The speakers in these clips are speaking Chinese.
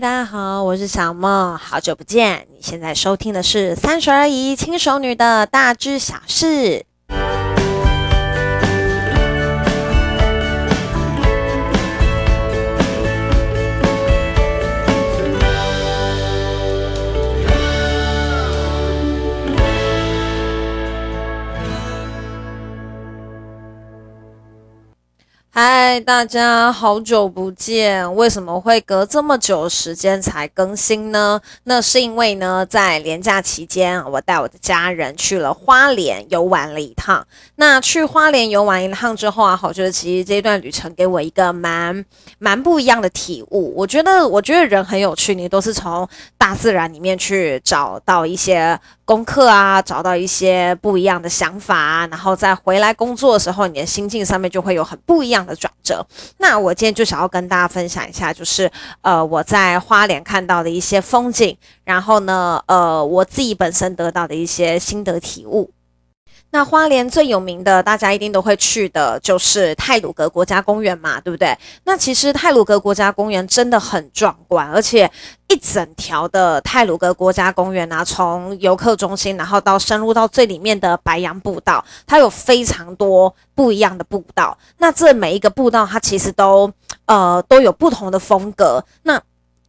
大家好，我是小梦，好久不见。你现在收听的是三十而已轻熟女的大知小事。嗨，大家好久不见！为什么会隔这么久时间才更新呢？那是因为呢，在连假期间，我带我的家人去了花莲游玩了一趟。那去花莲游玩一趟之后啊，好，觉得其实这一段旅程给我一个蛮蛮不一样的体悟。我觉得，我觉得人很有趣，你都是从大自然里面去找到一些功课啊，找到一些不一样的想法，然后再回来工作的时候，你的心境上面就会有很不一样的转折。那我今天就想要跟大家分享一下，就是呃我在花莲看到的一些风景，然后呢，呃我自己本身得到的一些心得体悟。那花莲最有名的，大家一定都会去的，就是泰鲁阁国家公园嘛，对不对？那其实泰鲁阁国家公园真的很壮观，而且一整条的泰鲁阁国家公园啊，从游客中心，然后到深入到最里面的白杨步道，它有非常多不一样的步道。那这每一个步道，它其实都呃都有不同的风格。那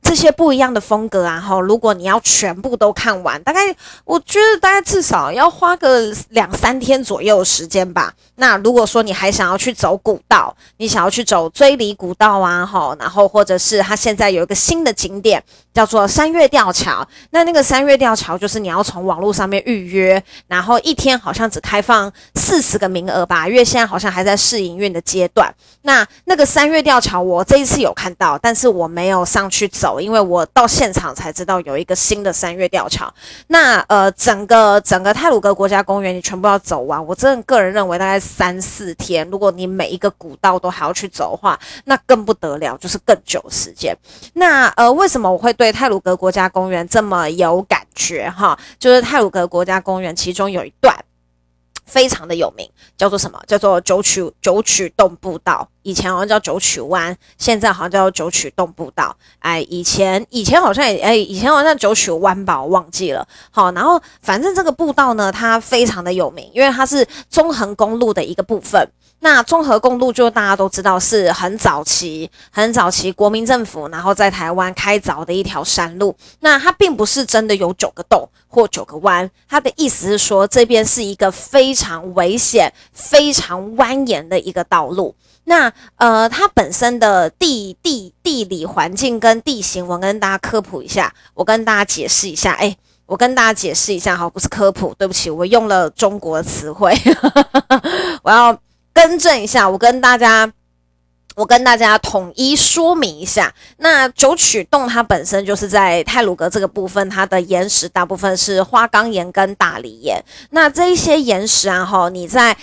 这些不一样的风格啊，哈，如果你要全部都看完，大概我觉得大概至少要花个两三天左右时间吧。那如果说你还想要去走古道，你想要去走锥梨古道啊，哈，然后或者是它现在有一个新的景点叫做三月吊桥，那那个三月吊桥就是你要从网络上面预约，然后一天好像只开放四十个名额吧，因为现在好像还在试营运的阶段。那那个三月吊桥我这一次有看到，但是我没有上去走。因为我到现场才知道有一个新的三月吊桥，那呃，整个整个太鲁阁国家公园你全部要走完，我真的个人认为大概三四天。如果你每一个古道都还要去走的话，那更不得了，就是更久时间。那呃，为什么我会对太鲁阁国家公园这么有感觉哈？就是太鲁阁国家公园其中有一段非常的有名，叫做什么？叫做九曲九曲洞步道。以前好像叫九曲湾，现在好像叫九曲洞步道。哎，以前以前好像也哎，以前好像九曲湾吧，我忘记了。好，然后反正这个步道呢，它非常的有名，因为它是中横公路的一个部分。那中横公路就大家都知道是很早期、很早期国民政府然后在台湾开凿的一条山路。那它并不是真的有九个洞或九个弯，它的意思是说这边是一个非常危险、非常蜿蜒的一个道路。那呃，它本身的地地地理环境跟地形，我跟大家科普一下，我跟大家解释一下。哎，我跟大家解释一下，哈，不是科普，对不起，我用了中国词汇，我要更正一下，我跟大家，我跟大家统一说明一下。那九曲洞它本身就是在泰鲁阁这个部分，它的岩石大部分是花岗岩跟大理岩。那这一些岩石啊，哈，你在。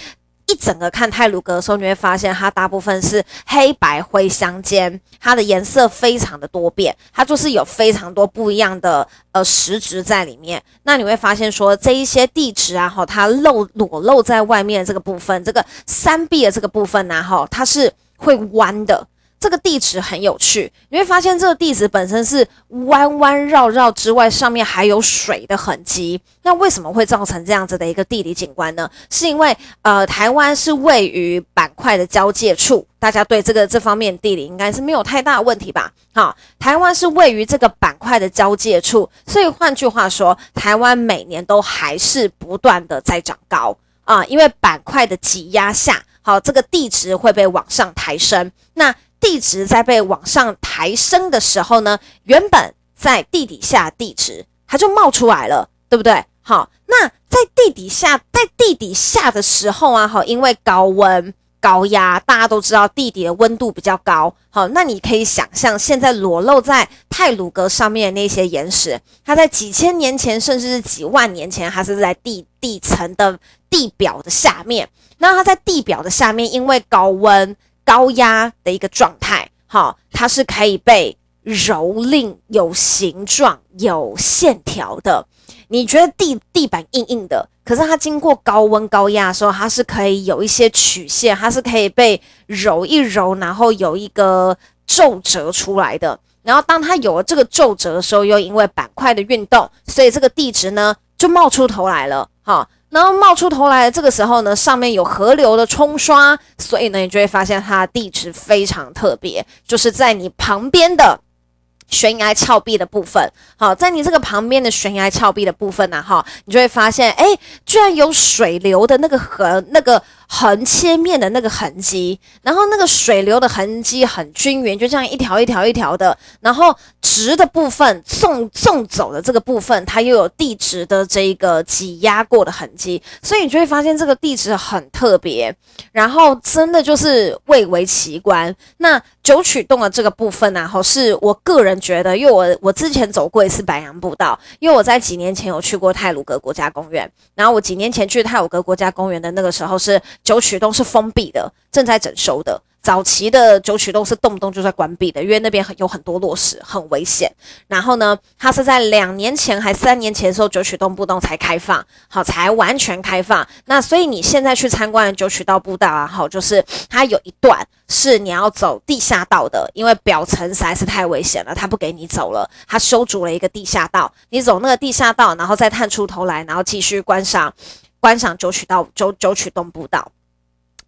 一整个看泰鲁阁的时候，你会发现它大部分是黑白灰相间，它的颜色非常的多变，它就是有非常多不一样的呃石质在里面。那你会发现说这一些地质啊，哈，它露裸露在外面这个部分，这个山壁的这个部分呢，哈，它是会弯的。这个地址很有趣，你会发现这个地址本身是弯弯绕绕之外，上面还有水的痕迹。那为什么会造成这样子的一个地理景观呢？是因为呃，台湾是位于板块的交界处，大家对这个这方面地理应该是没有太大问题吧？好，台湾是位于这个板块的交界处，所以换句话说，台湾每年都还是不断的在长高啊，因为板块的挤压下，好，这个地质会被往上抬升。那地质在被往上抬升的时候呢，原本在地底下地质它就冒出来了，对不对？好，那在地底下，在地底下的时候啊，好，因为高温高压，大家都知道地底的温度比较高，好，那你可以想象，现在裸露在太鲁阁上面的那些岩石，它在几千年前，甚至是几万年前，它是在地地层的地表的下面，那它在地表的下面，因为高温。高压的一个状态，好，它是可以被蹂躏、有形状、有线条的。你觉得地地板硬硬的，可是它经过高温高压的时候，它是可以有一些曲线，它是可以被揉一揉，然后有一个皱褶出来的。然后当它有了这个皱褶的时候，又因为板块的运动，所以这个地质呢就冒出头来了，哈，然后冒出头来的这个时候呢，上面有河流的冲刷，所以呢，你就会发现它的地质非常特别，就是在你旁边的。悬崖峭壁的部分，好，在你这个旁边的悬崖峭壁的部分呢，哈，你就会发现，哎，居然有水流的那个河那个横切面的那个痕迹，然后那个水流的痕迹很均匀，就这样一条一条一条的，然后直的部分纵纵走的这个部分，它又有地质的这一个挤压过的痕迹，所以你就会发现这个地质很特别，然后真的就是蔚为奇观。那九曲洞的这个部分呢，哈，是我个人觉得，因为我我之前走过一次白杨步道，因为我在几年前有去过泰鲁阁国家公园，然后我几年前去泰鲁阁国家公园的那个时候是九曲洞是封闭的，正在整修的。早期的九曲洞是动不动就在关闭的，因为那边很有很多落石，很危险。然后呢，它是在两年前还三年前的时候，九曲洞步道才开放，好，才完全开放。那所以你现在去参观的九曲道步道啊，好，就是它有一段是你要走地下道的，因为表层实在是太危险了，它不给你走了，它修筑了一个地下道，你走那个地下道，然后再探出头来，然后继续观赏观赏九曲道九九曲洞步道。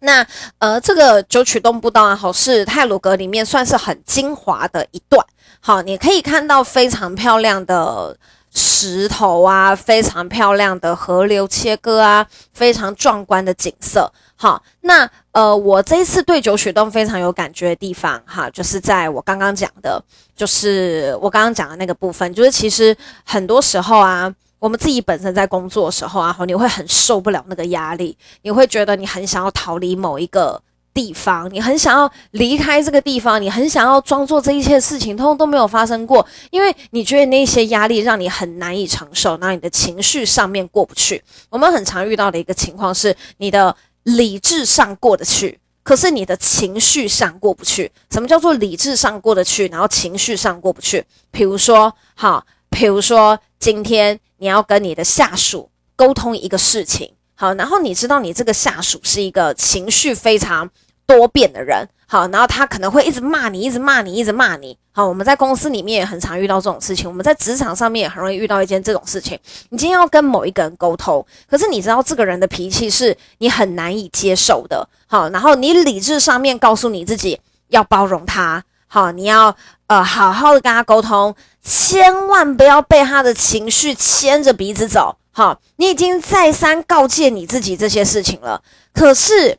那呃，这个九曲洞步道啊，好，是泰鲁阁里面算是很精华的一段。好，你可以看到非常漂亮的石头啊，非常漂亮的河流切割啊，非常壮观的景色。好，那呃，我这一次对九曲洞非常有感觉的地方，哈，就是在我刚刚讲的，就是我刚刚讲的那个部分，就是其实很多时候啊。我们自己本身在工作的时候啊，你会很受不了那个压力，你会觉得你很想要逃离某一个地方，你很想要离开这个地方，你很想要装作这一切事情通通都没有发生过，因为你觉得那些压力让你很难以承受，那你的情绪上面过不去。我们很常遇到的一个情况是，你的理智上过得去，可是你的情绪上过不去。什么叫做理智上过得去，然后情绪上过不去？比如说，好，比如说今天。你要跟你的下属沟通一个事情，好，然后你知道你这个下属是一个情绪非常多变的人，好，然后他可能会一直骂你，一直骂你，一直骂你，好，我们在公司里面也很常遇到这种事情，我们在职场上面也很容易遇到一件这种事情。你今天要跟某一个人沟通，可是你知道这个人的脾气是你很难以接受的，好，然后你理智上面告诉你自己要包容他，好，你要呃好好的跟他沟通。千万不要被他的情绪牵着鼻子走，好，你已经再三告诫你自己这些事情了。可是，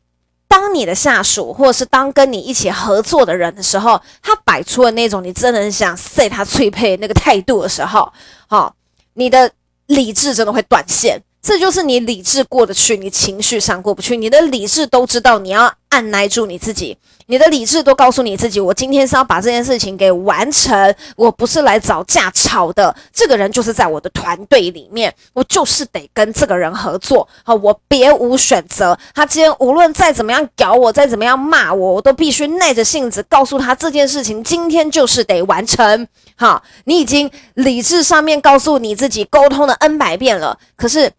当你的下属或者是当跟你一起合作的人的时候，他摆出了那种你真的很想塞他脆配那个态度的时候，好，你的理智真的会断线。这就是你理智过得去，你情绪上过不去。你的理智都知道你要按捺住你自己，你的理智都告诉你自己，我今天是要把这件事情给完成，我不是来找架吵的。这个人就是在我的团队里面，我就是得跟这个人合作。好，我别无选择。他今天无论再怎么样搞我，再怎么样骂我，我都必须耐着性子告诉他这件事情今天就是得完成。好，你已经理智上面告诉你自己沟通了 N 百遍了，可是。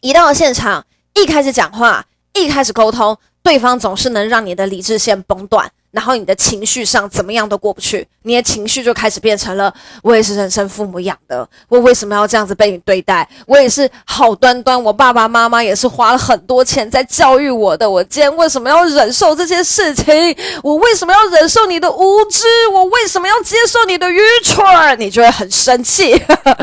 一到了现场，一开始讲话，一开始沟通，对方总是能让你的理智线崩断。然后你的情绪上怎么样都过不去，你的情绪就开始变成了：我也是人生父母养的，我为什么要这样子被你对待？我也是好端端，我爸爸妈妈也是花了很多钱在教育我的，我今天为什么要忍受这些事情？我为什么要忍受你的无知？我为什么要接受你的愚蠢？你就会很生气，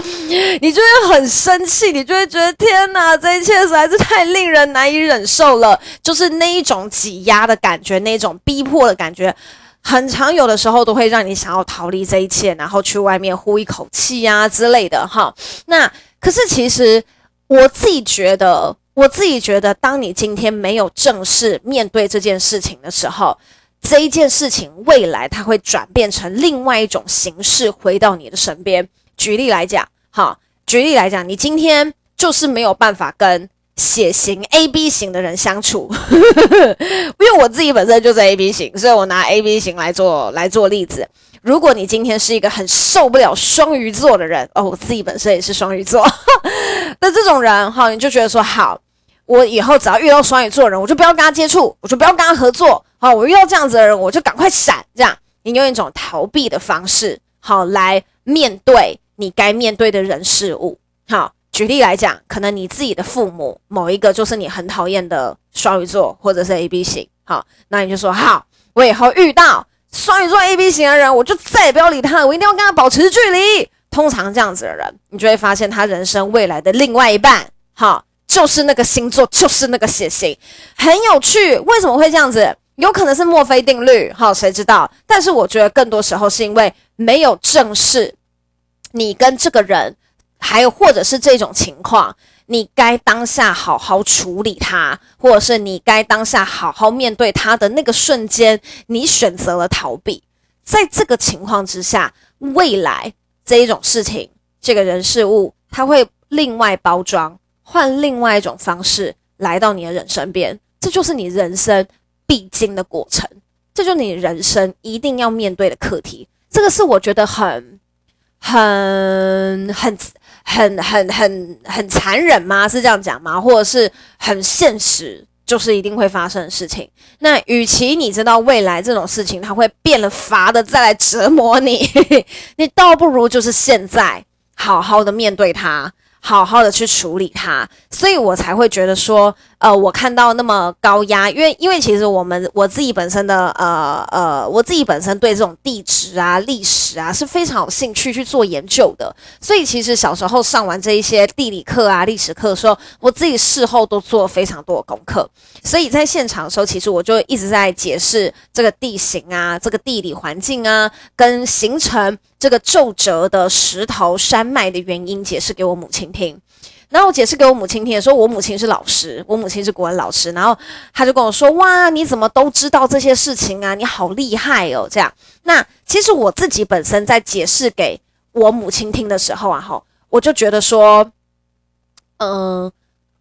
你就会很生气，你就会觉得天哪，这一切实在是太令人难以忍受了，就是那一种挤压的感觉，那一种逼迫的感觉。很常有的时候都会让你想要逃离这一切，然后去外面呼一口气呀、啊、之类的哈。那可是其实我自己觉得，我自己觉得，当你今天没有正式面对这件事情的时候，这一件事情未来它会转变成另外一种形式回到你的身边。举例来讲，哈，举例来讲，你今天就是没有办法跟。血型 A B 型的人相处，因为我自己本身就是 A B 型，所以我拿 A B 型来做来做例子。如果你今天是一个很受不了双鱼座的人，哦，我自己本身也是双鱼座，那这种人哈，你就觉得说好，我以后只要遇到双鱼座的人，我就不要跟他接触，我就不要跟他合作。好，我遇到这样子的人，我就赶快闪，这样你用一种逃避的方式。好来面对你该面对的人事物。好，举例来讲，可能你自己的父母某一个就是你很讨厌的双鱼座或者是 AB 型。好，那你就说好，我以后遇到双鱼座 AB 型的人，我就再也不要理他了，我一定要跟他保持距离。通常这样子的人，你就会发现他人生未来的另外一半，好，就是那个星座，就是那个血型，很有趣。为什么会这样子？有可能是墨菲定律，好，谁知道？但是我觉得更多时候是因为没有正视你跟这个人，还有或者是这种情况，你该当下好好处理他，或者是你该当下好好面对他的那个瞬间，你选择了逃避。在这个情况之下，未来。这一种事情，这个人事物，他会另外包装，换另外一种方式来到你的人身边，这就是你人生必经的过程，这就是你人生一定要面对的课题。这个是我觉得很、很、很、很、很、很、很残忍吗？是这样讲吗？或者是很现实？就是一定会发生的事情。那与其你知道未来这种事情它会变了法的再来折磨你，你倒不如就是现在好好的面对它。好好的去处理它，所以我才会觉得说，呃，我看到那么高压，因为因为其实我们我自己本身的呃呃，我自己本身对这种地质啊、历史啊是非常有兴趣去做研究的，所以其实小时候上完这一些地理课啊、历史课的时候，我自己事后都做了非常多的功课，所以在现场的时候，其实我就一直在解释这个地形啊、这个地理环境啊，跟形成。这个皱褶的石头山脉的原因，解释给我母亲听。然后我解释给我母亲听的时候，我母亲是老师，我母亲是国文老师。然后他就跟我说：“哇，你怎么都知道这些事情啊？你好厉害哦！”这样。那其实我自己本身在解释给我母亲听的时候啊，哈，我就觉得说，嗯，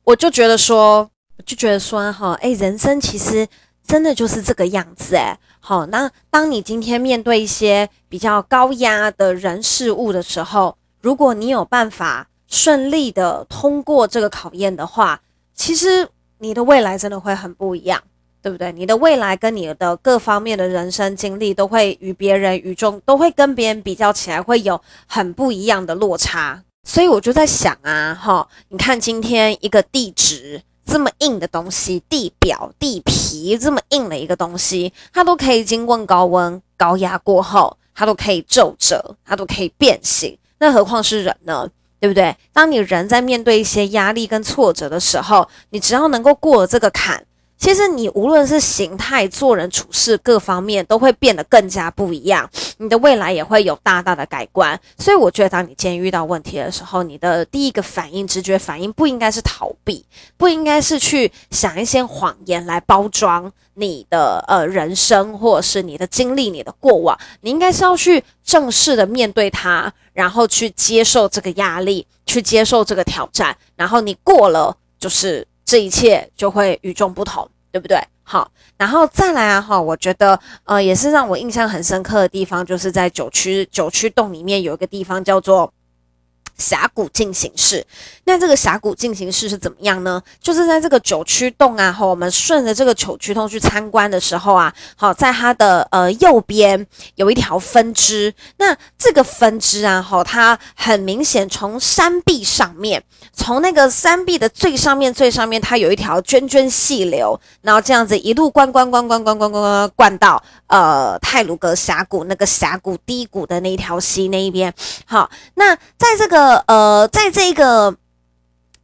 我就觉得说，就觉得说，哈，诶，人生其实真的就是这个样子，诶。好，那当你今天面对一些比较高压的人事物的时候，如果你有办法顺利的通过这个考验的话，其实你的未来真的会很不一样，对不对？你的未来跟你的各方面的人生经历都会与别人与众都会跟别人比较起来会有很不一样的落差。所以我就在想啊，哈，你看今天一个地质。这么硬的东西，地表、地皮这么硬的一个东西，它都可以经过高温、高压过后，它都可以皱褶，它都可以变形。那何况是人呢？对不对？当你人在面对一些压力跟挫折的时候，你只要能够过了这个坎。其实你无论是形态、做人处事各方面，都会变得更加不一样，你的未来也会有大大的改观。所以我觉得，当你今天遇到问题的时候，你的第一个反应、直觉反应不应该是逃避，不应该是去想一些谎言来包装你的呃人生，或者是你的经历、你的过往。你应该是要去正式的面对它，然后去接受这个压力，去接受这个挑战，然后你过了就是。这一切就会与众不同，对不对？好，然后再来啊，哈，我觉得呃，也是让我印象很深刻的地方，就是在九曲九曲洞里面有一个地方叫做。峡谷进行式，那这个峡谷进行式是怎么样呢？就是在这个九曲洞啊，哈，我们顺着这个九曲洞去参观的时候啊，好，在它的呃右边有一条分支，那这个分支啊，哈，它很明显从山壁上面，从那个山壁的最上面最上面，它有一条涓涓细流，然后这样子一路灌灌灌灌灌灌灌灌灌到呃泰鲁阁峡谷那个峡谷低谷的那一条溪那一边，好，那在这个。呃，在这个，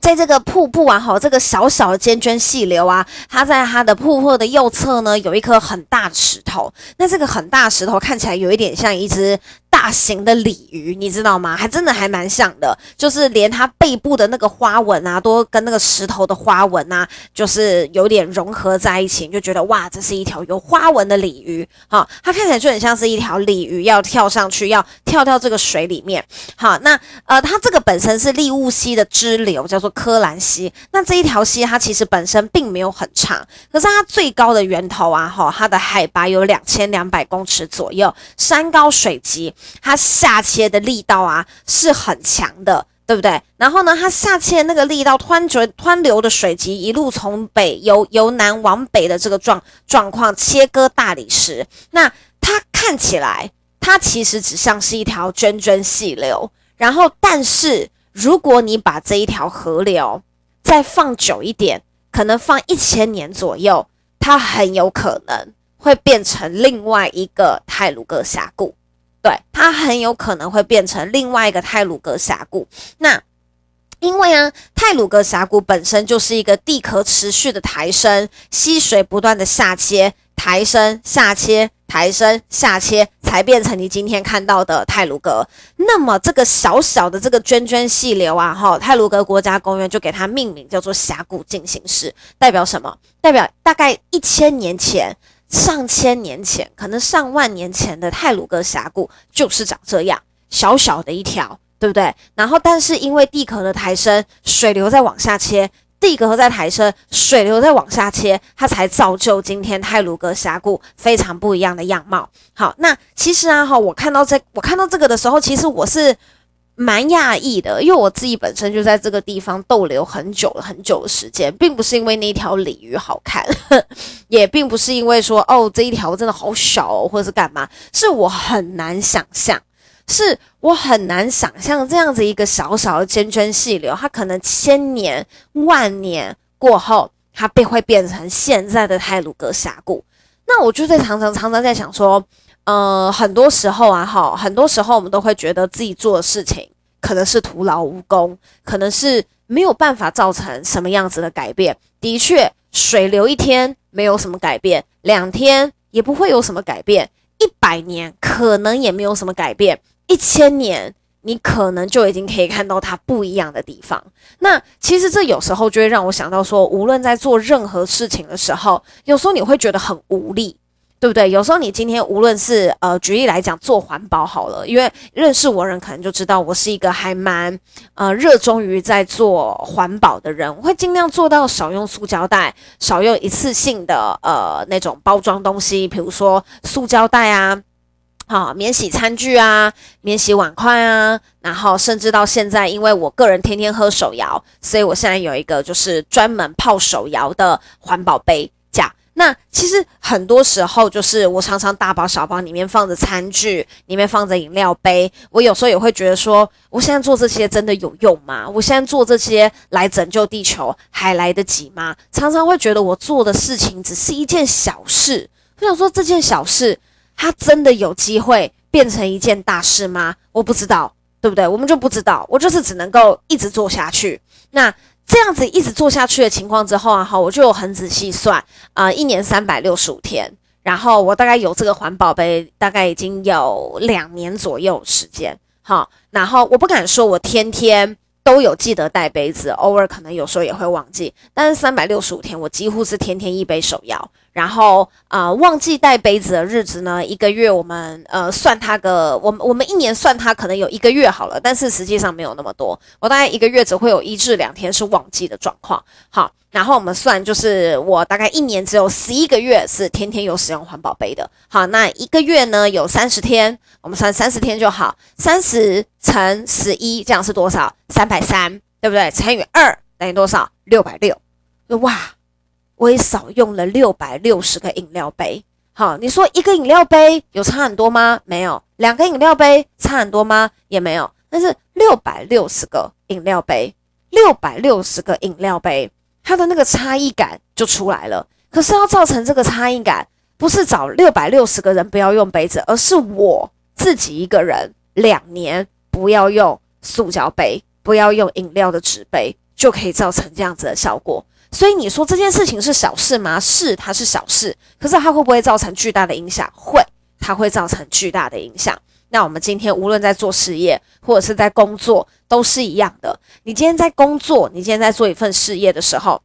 在这个瀑布啊，哈，这个小小的尖尖细流啊，它在它的瀑布的右侧呢，有一颗很大的石头。那这个很大石头看起来有一点像一只。大型的鲤鱼，你知道吗？还真的还蛮像的，就是连它背部的那个花纹啊，都跟那个石头的花纹啊，就是有点融合在一起，你就觉得哇，这是一条有花纹的鲤鱼。好，它看起来就很像是一条鲤鱼要跳上去，要跳到这个水里面。好，那呃，它这个本身是利物溪的支流，叫做柯兰溪。那这一条溪它其实本身并没有很长，可是它最高的源头啊，哈，它的海拔有两千两百公尺左右，山高水急。它下切的力道啊是很强的，对不对？然后呢，它下切那个力道，湍流湍流的水急一路从北由由南往北的这个状状况切割大理石，那它看起来它其实只像是一条涓涓细流。然后，但是如果你把这一条河流再放久一点，可能放一千年左右，它很有可能会变成另外一个泰鲁阁峡谷。对，它很有可能会变成另外一个泰鲁阁峡谷。那因为啊，泰鲁阁峡谷本身就是一个地壳持续的抬升，溪水不断的下切，抬升、下切、抬升、下切，才变成你今天看到的泰鲁阁。那么这个小小的这个涓涓细流啊，哈，泰鲁阁国家公园就给它命名叫做峡谷进行式，代表什么？代表大概一千年前。上千年前，可能上万年前的泰鲁阁峡谷就是长这样，小小的一条，对不对？然后，但是因为地壳的抬升，水流在往下切，地壳在抬升，水流在往下切，它才造就今天泰鲁阁峡谷非常不一样的样貌。好，那其实啊，哈，我看到这，我看到这个的时候，其实我是。蛮讶异的，因为我自己本身就在这个地方逗留很久了，很久的时间，并不是因为那条鲤鱼好看，呵，也并不是因为说哦这一条真的好小哦，或者是干嘛，是我很难想象，是我很难想象这样子一个小小的涓涓细流，它可能千年万年过后，它便会变成现在的泰鲁阁峡谷。那我就在常常常常在想说。呃，很多时候啊，哈，很多时候我们都会觉得自己做的事情可能是徒劳无功，可能是没有办法造成什么样子的改变。的确，水流一天没有什么改变，两天也不会有什么改变，一百年可能也没有什么改变，一千年你可能就已经可以看到它不一样的地方。那其实这有时候就会让我想到说，无论在做任何事情的时候，有时候你会觉得很无力。对不对？有时候你今天无论是呃，举例来讲做环保好了，因为认识我人可能就知道我是一个还蛮呃热衷于在做环保的人，我会尽量做到少用塑胶袋，少用一次性的呃那种包装东西，比如说塑胶袋啊，好，免洗餐具啊，免洗碗筷啊，然后甚至到现在，因为我个人天天喝手摇，所以我现在有一个就是专门泡手摇的环保杯。那其实很多时候，就是我常常大包小包里面放着餐具，里面放着饮料杯。我有时候也会觉得说，我现在做这些真的有用吗？我现在做这些来拯救地球还来得及吗？常常会觉得我做的事情只是一件小事。我想说，这件小事它真的有机会变成一件大事吗？我不知道，对不对？我们就不知道。我就是只能够一直做下去。那。这样子一直做下去的情况之后啊，哈，我就有很仔细算啊，一年三百六十五天，然后我大概有这个环保杯，大概已经有两年左右时间，哈，然后我不敢说我天天都有记得带杯子，偶尔可能有时候也会忘记，但是三百六十五天我几乎是天天一杯手摇。然后啊、呃，忘记带杯子的日子呢，一个月我们呃算它个，我们我们一年算它可能有一个月好了，但是实际上没有那么多，我大概一个月只会有一至两天是忘记的状况。好，然后我们算就是我大概一年只有十一个月是天天有使用环保杯的。好，那一个月呢有三十天，我们算三十天就好，三十乘十一这样是多少？三百三，对不对？乘以二等于多少？六百六。哇！我也少用了六百六十个饮料杯。好，你说一个饮料杯有差很多吗？没有。两个饮料杯差很多吗？也没有。但是六百六十个饮料杯，六百六十个饮料杯，它的那个差异感就出来了。可是要造成这个差异感，不是找六百六十个人不要用杯子，而是我自己一个人两年不要用塑胶杯，不要用饮料的纸杯，就可以造成这样子的效果。所以你说这件事情是小事吗？是，它是小事。可是它会不会造成巨大的影响？会，它会造成巨大的影响。那我们今天无论在做事业或者是在工作，都是一样的。你今天在工作，你今天在做一份事业的时候，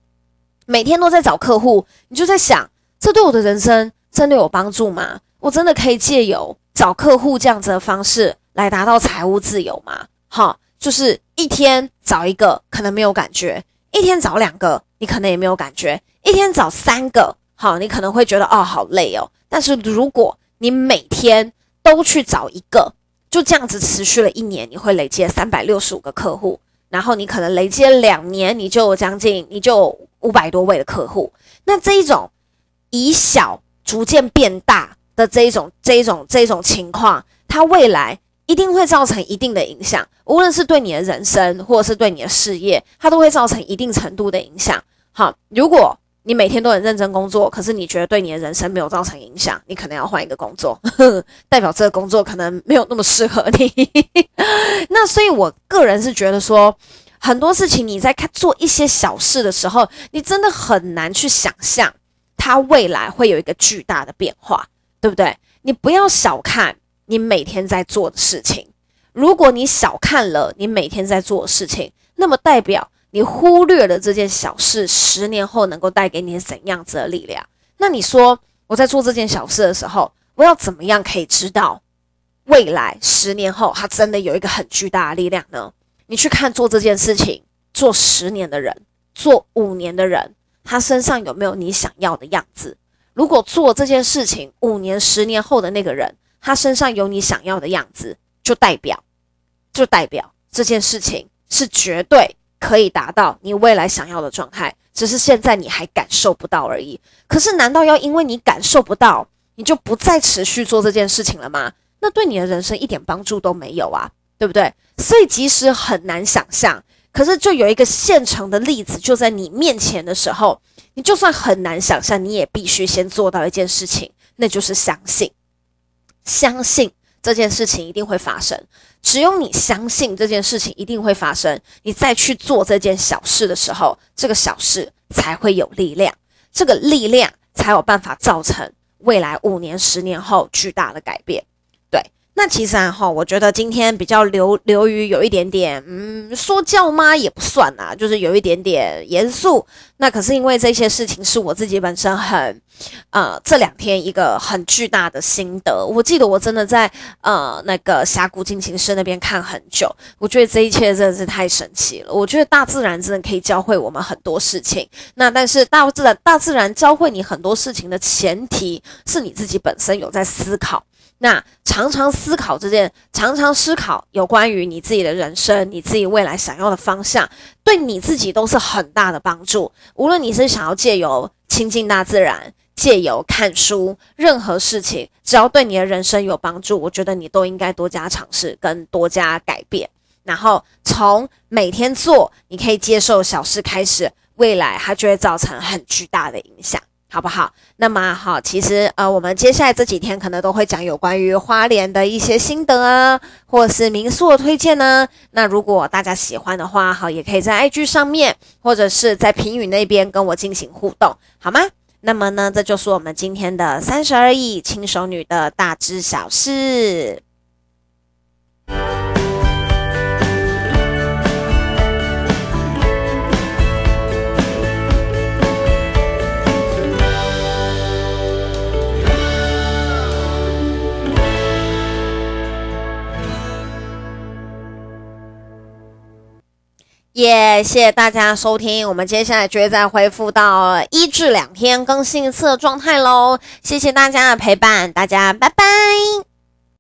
每天都在找客户，你就在想，这对我的人生真的有帮助吗？我真的可以借由找客户这样子的方式来达到财务自由吗？好，就是一天找一个，可能没有感觉。一天找两个，你可能也没有感觉；一天找三个，好，你可能会觉得哦，好累哦。但是如果你每天都去找一个，就这样子持续了一年，你会累积三百六十五个客户。然后你可能累积了两年，你就将近，你就五百多位的客户。那这一种以小逐渐变大的这一种、这一种、这一种情况，它未来一定会造成一定的影响，无论是对你的人生，或者是对你的事业，它都会造成一定程度的影响。好，如果你每天都很认真工作，可是你觉得对你的人生没有造成影响，你可能要换一个工作，呵呵，代表这个工作可能没有那么适合你。那所以，我个人是觉得说，很多事情你在看做一些小事的时候，你真的很难去想象它未来会有一个巨大的变化，对不对？你不要小看你每天在做的事情，如果你小看了你每天在做的事情，那么代表。你忽略了这件小事，十年后能够带给你怎样子的力量？那你说我在做这件小事的时候，我要怎么样可以知道未来十年后它真的有一个很巨大的力量呢？你去看做这件事情做十年的人，做五年的人，他身上有没有你想要的样子？如果做这件事情五年、十年后的那个人，他身上有你想要的样子，就代表，就代表这件事情是绝对。可以达到你未来想要的状态，只是现在你还感受不到而已。可是，难道要因为你感受不到，你就不再持续做这件事情了吗？那对你的人生一点帮助都没有啊，对不对？所以，即使很难想象，可是就有一个现成的例子就在你面前的时候，你就算很难想象，你也必须先做到一件事情，那就是相信，相信。这件事情一定会发生，只有你相信这件事情一定会发生，你再去做这件小事的时候，这个小事才会有力量，这个力量才有办法造成未来五年、十年后巨大的改变。那其实啊哈，我觉得今天比较流流于有一点点，嗯，说教吗？也不算啊，就是有一点点严肃。那可是因为这些事情是我自己本身很，呃，这两天一个很巨大的心得。我记得我真的在呃那个峡谷进行式那边看很久，我觉得这一切真的是太神奇了。我觉得大自然真的可以教会我们很多事情。那但是大自然大自然教会你很多事情的前提是你自己本身有在思考。那常常思考这件，常常思考有关于你自己的人生，你自己未来想要的方向，对你自己都是很大的帮助。无论你是想要借由亲近大自然，借由看书，任何事情，只要对你的人生有帮助，我觉得你都应该多加尝试跟多加改变。然后从每天做，你可以接受小事开始，未来它就会造成很巨大的影响。好不好？那么好，其实呃，我们接下来这几天可能都会讲有关于花莲的一些心得啊，或是民宿的推荐呢。那如果大家喜欢的话，好，也可以在 IG 上面，或者是在评语那边跟我进行互动，好吗？那么呢，这就是我们今天的三十而已轻熟女的大知小事。也！谢谢大家收听，我们接下来就会再恢复到一至两天更新一次的状态喽。谢谢大家的陪伴，大家拜拜。